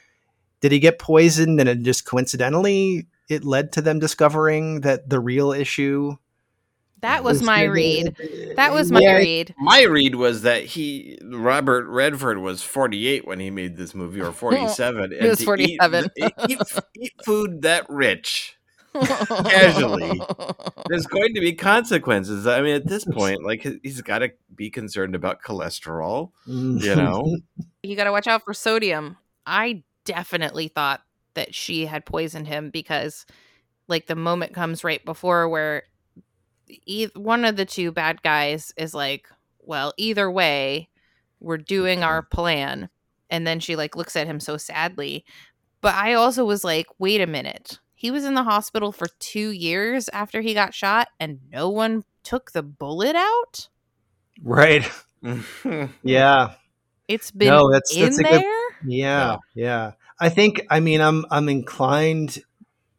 did he get poisoned and it just coincidentally it led to them discovering that the real issue that was my read that was my Yeah, read my read was that he robert redford was 48 when he made this movie or 47 He was 47. eat, eat, eat food that rich Casually. there's going to be consequences i mean at this point like he's got to be concerned about cholesterol you mm. know you got to watch out for sodium. I definitely thought that she had poisoned him because, like, the moment comes right before where e- one of the two bad guys is like, well, either way, we're doing our mm-hmm. plan. And then she like looks at him so sadly. But I also was like, wait a minute. He was in the hospital for two years after he got shot, and no one took the bullet out. Right. Yeah. It's been No, that's- in that's a there. good- Yeah, yeah. I think I mean I'm I'm inclined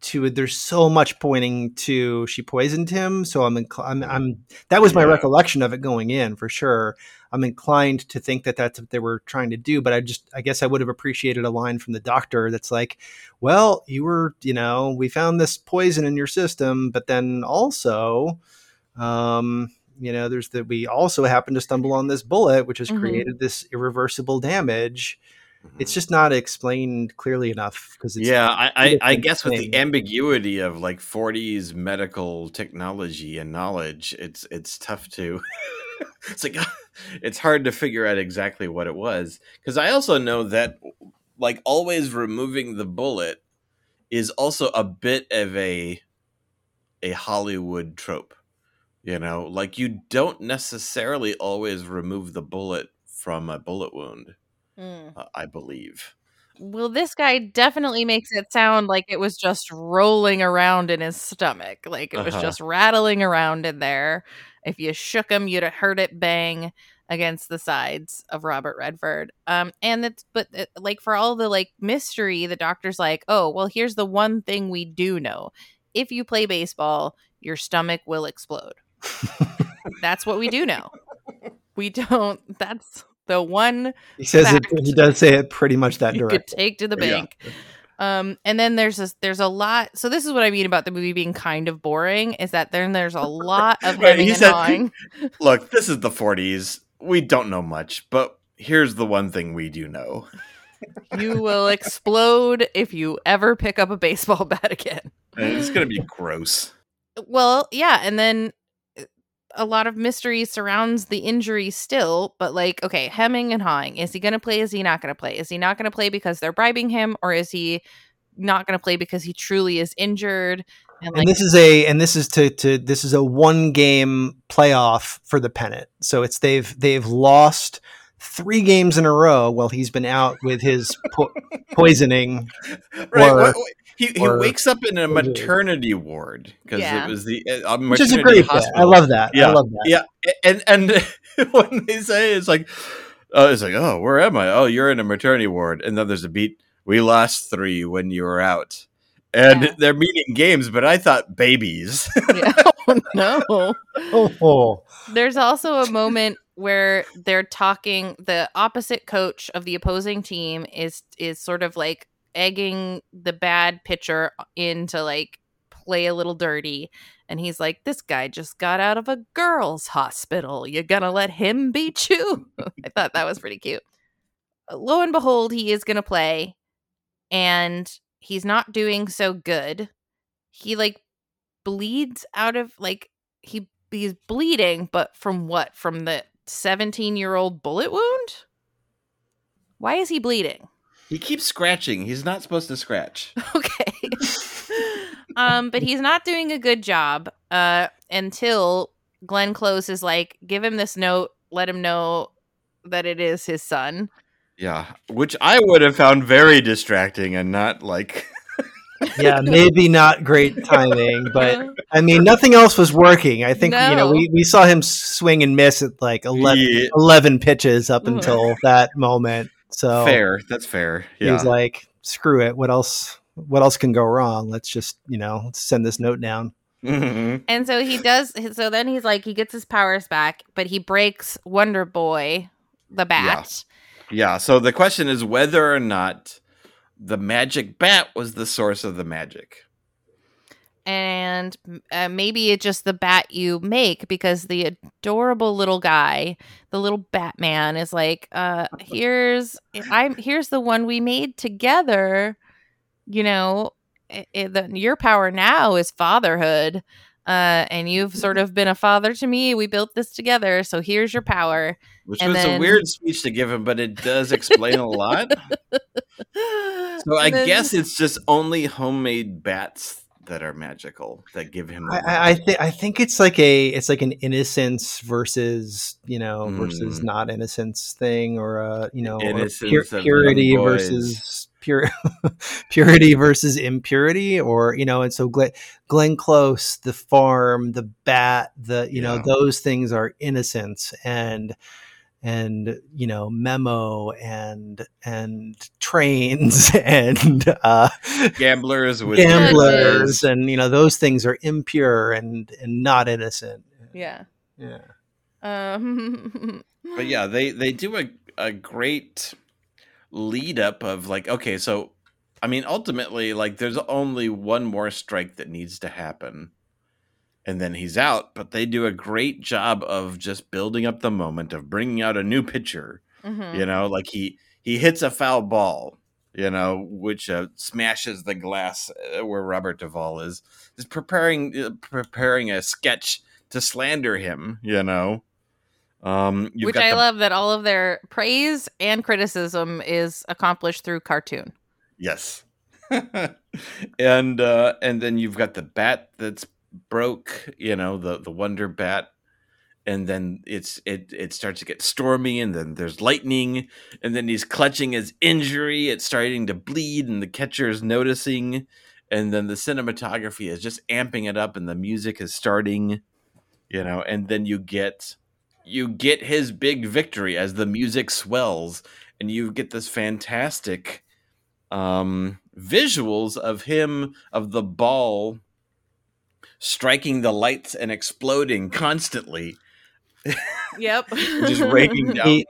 to there's so much pointing to she poisoned him, so I'm incl- I'm, I'm that was my Yeah. recollection of it going in for sure. I'm inclined to think that that's what they were trying to do, but I just I guess I would have appreciated a line from the doctor that's like, "Well, you were, you know, we found this poison in your system, but then also um you know, there's that we also happen to stumble on this bullet which has Mhm. created this irreversible damage." It's mm-hmm. just not explained clearly enough because yeah, I, I, I guess with the ambiguity of like 40s medical technology and knowledge, it's it's tough to. it's like it's hard to figure out exactly what it was because I also know that like always removing the bullet is also a bit of a a Hollywood trope. You know, like you don't necessarily always remove the bullet from a bullet wound. Mm. Uh, I believe. Well, this guy definitely makes it sound like it was just rolling around in his stomach. Like it was Uh-huh. just rattling around in there. If you shook him, you'd have heard it bang against the sides of Robert Redford. Um, and it's but it, like for all the like mystery, the doctor's like, oh, well, here's the one thing we do know: if you play baseball, your stomach will explode. that's what we do know. We don't. That's the one he says it he does say it pretty much that you direct. could take to the Yeah. bank. Um, and then there's this, there's a lot. So this is what I mean about the movie being kind of boring is that then there's a lot of Right, he said- Look, this is the 40s. We don't know much, but here's the one thing we do know. You will explode if you ever pick up a baseball bat again. It's going to be gross. Well, yeah, and then a lot of mystery surrounds the injury still, but like, okay, hemming and hawing. Is he going to play? Is he not going to play? Is he not going to play because they're bribing him, or is he not going to play because he truly is injured? And like, and this is a and this is to to this is a one game playoff for the pennant. So it's they've they've lost three games in a row while he's been out with his po- poisoning. Right. Or- wha- wha- he, he or- wakes up in a maternity ward because Yeah. it was the uh, a Which is a maternity great bit. I love that. Yeah, I Yeah, love that. Yeah, and and when they say it's like, uh, it's like, oh, where am I? Oh, you're in a maternity ward, and then there's a beat. We lost three when you were out, and Yeah. they're meeting games, but I thought babies. Yeah. oh no. Oh. There's also a moment where they're talking the opposite coach of the opposing team is is sort of like egging the bad pitcher uh, in to like play a little dirty and he's like this guy just got out of a girls hospital. You're gonna let him beat you? I thought that was pretty cute. Uh, lo and behold he is gonna play and he's not doing so good. He like bleeds out of like he he's bleeding but from what? From the 17 year old bullet wound? Why is he bleeding he keeps scratching. He's not supposed to scratch. okay um but he's not doing a good job uh until glenn close is like give him this note let him know that it is his son Yeah, which I would have found very distracting and not like. Yeah, maybe not great timing, but I mean, nothing else was working. I think, you know, we, we saw him swing and miss at like 11, Yeah, 11 pitches up Mhm. until that moment. So fair. That's fair. he Yeah. was like, screw it. What else? What else can go wrong? Let's just, you know, send this note down. Mhm. And so he does. So then he's like, he gets his powers back, but he breaks Wonder Boy, the bat. Yeah. Yeah. So the question is whether or not the magic bat was the source of the magic. And uh, maybe it's just the bat you make because the adorable little guy, the little Batman, is like, uh, here's I'm here's the one we made together. You know, i i- the, your power now is fatherhood. Uh, and you've sort of been a father to me. We built this together, so here's your power. Which And was then- a weird speech to give him, but it does explain a lot. So I then- guess it's just only homemade bats that are magical that give him. I, I, think I think it's like a it's like an innocence versus you know versus Mm. not innocence thing or a you know pur- purity versus pure purity versus impurity or you know and so Glenn, Glenn Close the farm the bat the you know those things are innocence and and you know memo and and trains and uh gamblers with gamblers and you know those things are impure and and not innocent Yeah. yeah Um. but yeah they they do a, a great lead up of like okay so i mean ultimately like there's only one more strike that needs to happen and then he's out but they do a great job of just building up the moment of bringing out a new pitcher mhm. you know like he he hits a foul ball you know which uh, smashes the glass uh, where robert duvall is is preparing uh, preparing a sketch to slander him you know um you've Which I the- love that all of their praise and criticism is accomplished through cartoon. Yes. and uh and then you've got the bat that's broke, you know, the the wonder bat and then it's it it starts to get stormy and then there's lightning and then he's clutching his injury, it's starting to bleed and the catcher is noticing and then the cinematography is just amping it up and the music is starting, you know, and then you get you get his big victory as the music swells and you get this fantastic um visuals of him of the ball striking the lights and exploding constantly Yep. just raking down he,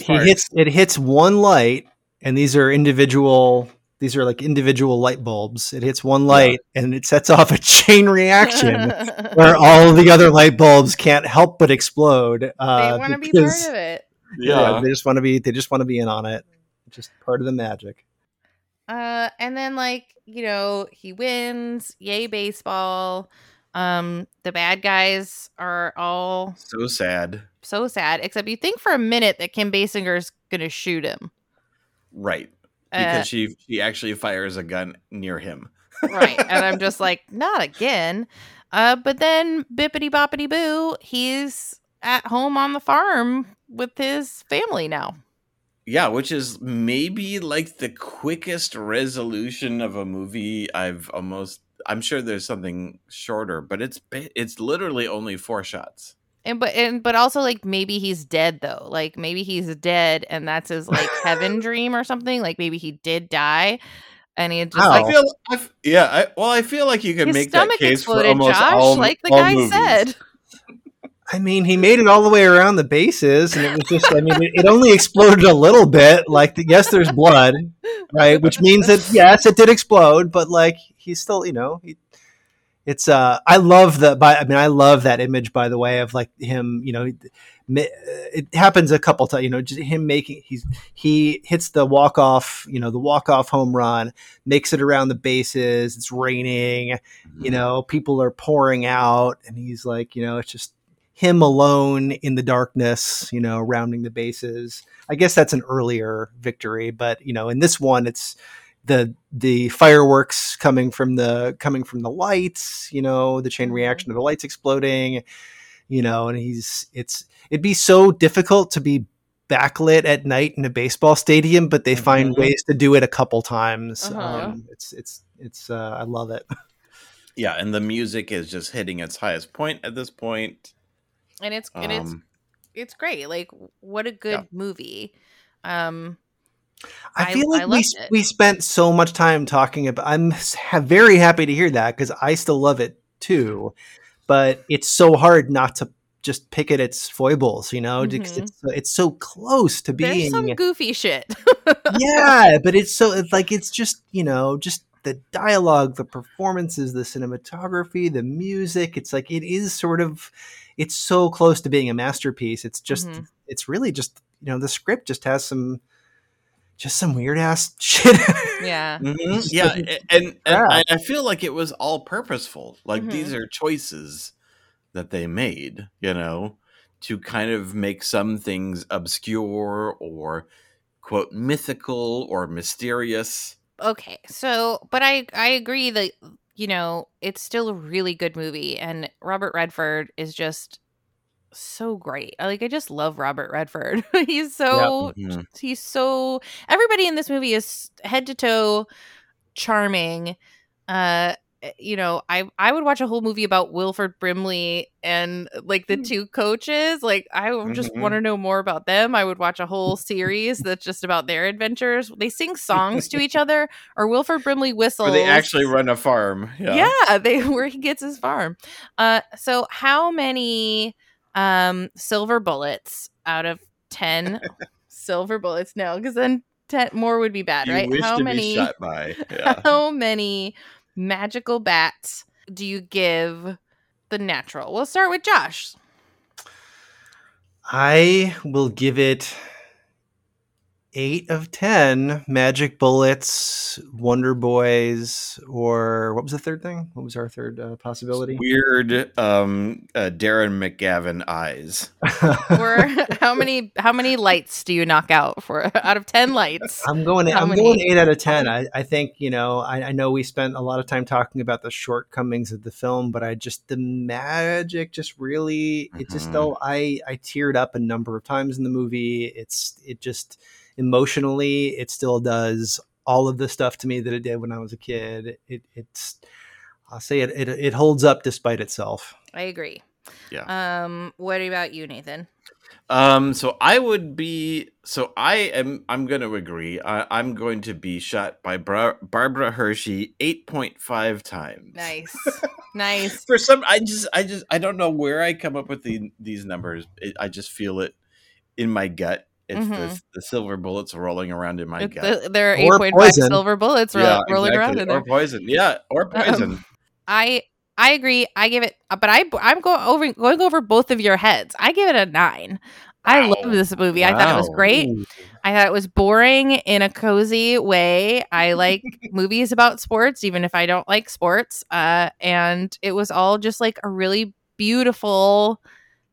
he hits it hits one light and these are individual these are like individual light bulbs it hits one light and it sets off a chain reaction where all the other light bulbs can't help but explode they uh, want to be part because- of it. yeah. yeah they just want to be they just want to be in on it just part of the magic Uh, and then like you know he wins, yay baseball. Um, the bad guys are all so sad so sad. Except you think for a minute that Kim Basinger's gonna shoot him, right Uh, because she she actually fires a gun near him right? And I'm just like, not again. Uh, but then bippity boppity boo, he's at home on the farm with his family now. yeah which is maybe like the quickest resolution of a movie i've almost i'm sure there's something shorter but it's it's literally only four shots And but and but also like maybe he's dead though. Like maybe he's dead and that's his like heaven dream or something. Like maybe he did die and he just How? like I feel, I f- yeah. I, well, I feel like you can make that stomach case for exploded, almost Josh, all, like the all guy movies. said. I mean, he made it all the way around the bases, and it was just, I mean, it, it only exploded a little bit. Like, the, yes, there's blood, right? Which means that, yes, it did explode, but like, he's still, you know, he, it's, uh, I love the, by, I mean, I love that image, by the way, of like him, you know, it happens a couple times, you know, just him making, he's, he hits the walk off, you know, the walk off home run, makes it around the bases, it's raining, you know people are pouring out and he's like you know it's just him alone in the darkness you know rounding the bases. I guess that's an earlier victory but you know in this one it's the the fireworks coming from the coming from the lights you know the chain Mhm. reaction of the lights exploding you know and he's it's it'd be so difficult to be backlit at night in a baseball stadium but they find Mhm. ways to do it a couple times Uh-huh. um, it's it's it's uh, i love it Yeah, and the music is just hitting its highest point at this point. And it's and it's Um, it's great. Like what a good Yeah. movie. Um I I- feel I like we it. we spent so much time talking about. I'm ha- very happy to hear that because I still love it too, but it's so hard not to just pick at its foibles. You know, Mhm. it's it's so close to there's being. some goofy shit. yeah, but it's so it's like it's just you know just the dialogue, the performances, the cinematography, the music. It's like it is sort of. It's so close to being a masterpiece. It's just. Mhm. It's really just you know the script just has some. Just some weird ass shit. yeah. mhm, yeah, doesn't and, and Yeah. I, I feel like it was all purposeful. Like Mhm. these are choices that they made, you know, to kind of make some things obscure or quote mythical or mysterious. okay so but i i agree that you know, it's still a really good movie and Robert Redford is just so great. Like I just love Robert Redford. he's so Mhm. he's so everybody in this movie is head to toe charming. Uh eh, you know, I I would watch a whole movie about Wilford Brimley and like the two coaches. Like I just Mhm. want to know more about them. I would watch a whole series that's just about their adventures. They sing songs to each other or Wilford Brimley whistles. Or they actually run a farm. Yeah. Yeah, they where he gets his farm. Uh so how many um silver bullets out of 10 silver bullets? No, cuz then 10 more would be bad, You right? wish how to many be shot by. Yeah. how many magical bats do you give the natural? We'll start with Josh. I will give it eight of ten magic bullets, Wonder Boys, or what was the third thing? What was our third uh, possibility? Weird um uh, Darren McGavin eyes. Or how many how many lights do you knock out for out of 10 lights? I'm going. How I'm many? going eight out of ten. I, I think you know. I, I know we spent a lot of time talking about the shortcomings of the film, but I just the magic just really. It just Mhm. though I I teared up a number of times in the movie. It's it just emotionally it still does all of the stuff to me that it did when I was a kid. It it's I'll say it it, it holds up despite itself. I agree. Yeah. Um what about you, Nathan? Um, so I would be so I am I'm going to agree. I, I'm going to be shot by Bra- Barbara Hershey 8.5 times. Nice. nice. For some I just I just I don't know where I come up with the, these numbers. It, I just feel it in my gut. It's the, Mhm. the silver bullets rolling around in my It- gut. the- there are 8.5 poison. silver bullets ro- yeah, rolling around exactly. in there. Or poison. Yeah, or Um, poison. I I agree. I give it, but I I'm going over going over both of your heads. I give it a nine. I Wow. love this movie. I thought it was great. Ooh. I thought it was boring in a cozy way. I like movies about sports, even if I don't like sports. Uh, and it was all just like a really beautiful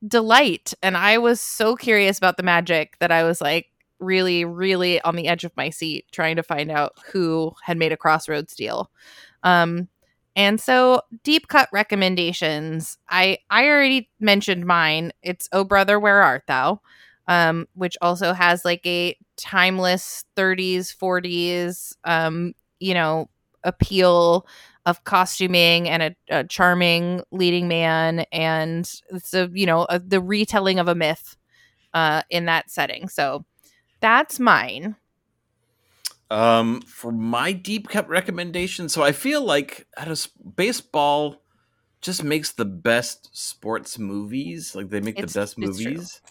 delight. And I was so curious about the magic that I was like really, really on the edge of my seat trying to find out who had made a Crossroads deal. Um, and so deep cut recommendations. I I already mentioned mine. It's Oh Brother, Where Art Thou? Um, which also has like a timeless 30s, 40s, um, you know, appeal of costuming and a, a charming leading man, and it's a you know a, the retelling of a myth uh, in that setting. So that's mine. Um, for my deep cut recommendation, so I feel like at a baseball just makes the best sports movies. Like they make It's- the best movies.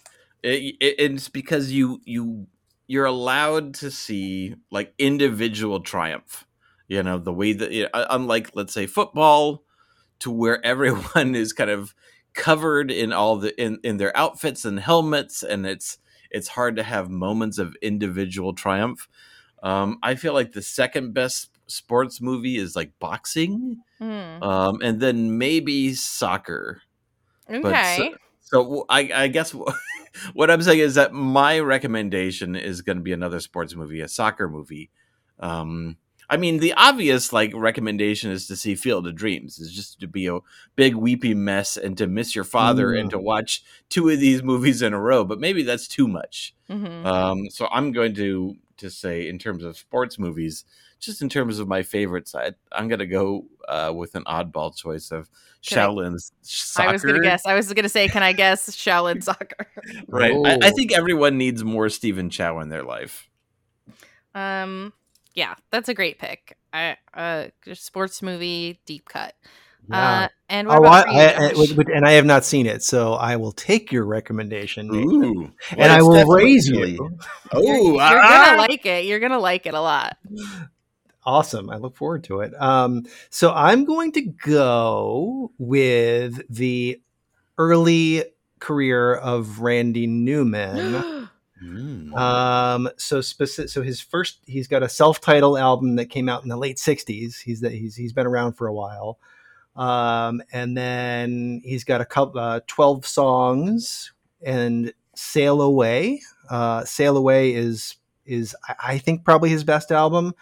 It, it, it's because you you you're allowed to see like individual triumph. You know the way that you know, unlike let's say football, to where everyone is kind of covered in all the in in their outfits and helmets, and it's it's hard to have moments of individual triumph. Um, I feel like the second best sports movie is like boxing, Hmm. um, and then maybe soccer. But so- Okay. So I, I guess what I'm saying is that my recommendation is going to be another sports movie, a soccer movie. Um, I mean, the obvious like recommendation is to see Field of Dreams. Is just to be a big weepy mess and to miss your father and Mm. to watch two of these movies in a row. But maybe that's too much. Mhm. Um, so I'm going to to say in terms of sports movies, just in terms of my favorites, I, I'm going to go uh, with an oddball choice of Can I- soccer. I was gonna guess. I was gonna say, can I guess Shaolin soccer? Right. I, I think everyone needs more Stephen Chow in their life. Um, yeah, that's a great pick. I uh, sports movie deep cut. Yeah. Uh, and what Oh, I, I, I- Josh? with- with- and I have not seen it, so I will take your recommendation, Nathan, Ooh. and I will raise you. you. Oh, you're, you're ah! gonna like it. You're gonna like it a lot. Awesome. I look forward to it. Um, so I'm going to go with the early career of Randy Newman. Mm. Um, so specific, so his first, he's got a self-titled album that came out in the late '60s. He's that he's he's been around for a while. Um, and then he's got a couple, uh, 12 songs and Sail Away. Uh, Sail Away is, is, I- think probably his best album.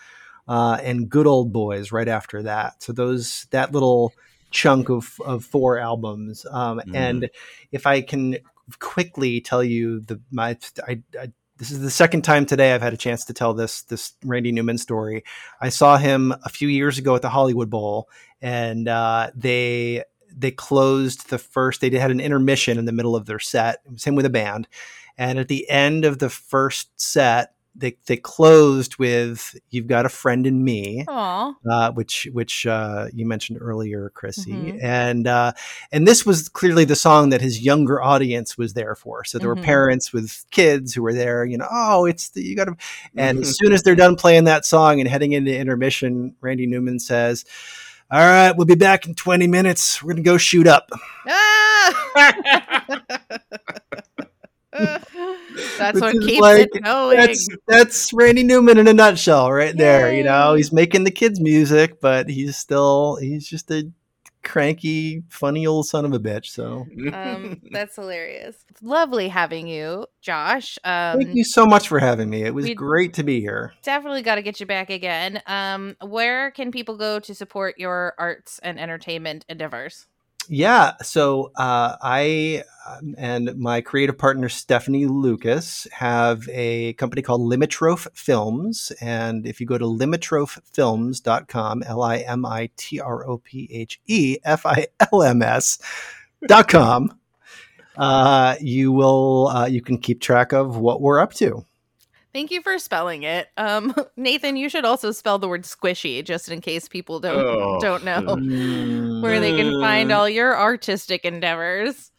uh, and Good Old Boys right after that. So those that little chunk of of four albums. Um, Mhm. And if I can quickly tell you the my I, I this is the second time today I've had a chance to tell this this Randy Newman story. I saw him a few years ago at the Hollywood Bowl, and uh, they they closed the first. They had an intermission in the middle of their set. It was him with a band, and at the end of the first set, they they closed with "You've Got a Friend in Me." Uh, which which uh, you mentioned earlier, Chrissy, Mhm. and uh, and this was clearly the song that his younger audience was there for. So there Mhm. were parents with kids who were there. You know, oh, it's the, you got to. And as soon as they're done playing that song and heading into intermission, Randy Newman says. All right, we'll be back in 20 minutes. We're going to go shoot up. Ah! That's what keeps like- it going. That's that's Randy Newman in a nutshell, right there. You know, he's making the kids music, but he's still he's just a cranky, funny old son of a bitch. So um, that's hilarious. Lovely having you, Josh. Um, thank you so much for having me. It was great to be here. Definitely got to get you back again. Um, where can people go to support your arts and entertainment endeavors? Yeah, so uh, I um, and my creative partner Stephanie Lucas have a company called Limitrophe Films, and if you go to limitrophefilms.com, L I M I T R O P H E F I L M S dot com, uh, you will uh, you can keep track of what we're up to. Thank you for spelling it. Um, Nathan, you should also spell the word squishy just in case people don't Oh. don't know Mm. where they can find all your artistic endeavors.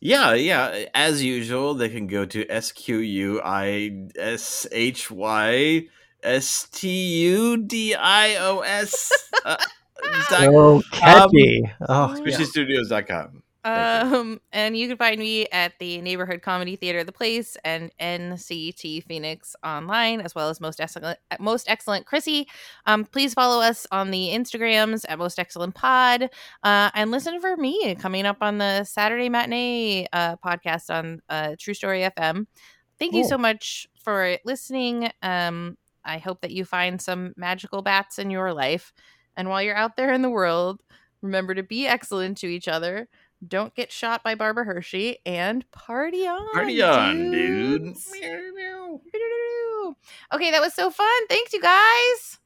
Yeah, yeah. As usual, they can go to S Q U I S H Y S T U D I O S. uh, dot- Oh, catchy! oh, SquishyStudios.com. Um, and you can find me at the Neighborhood Comedy Theater, The Place, and NCT Phoenix online, as well as Most Excellent, Most Excellent Chrissy. Um, please follow us on the Instagrams at Most Excellent Pod, uh, and listen for me coming up on the Saturday Matinee uh, podcast on uh, True Story FM. Thank you so much for listening. Um, I hope that you find some magical bats in your life, and while you're out there in the world, remember to be excellent to each other don't get shot by Barbara Hershey and party on. Party on, dude. dudes. Okay, that was so fun. Thanks, you guys.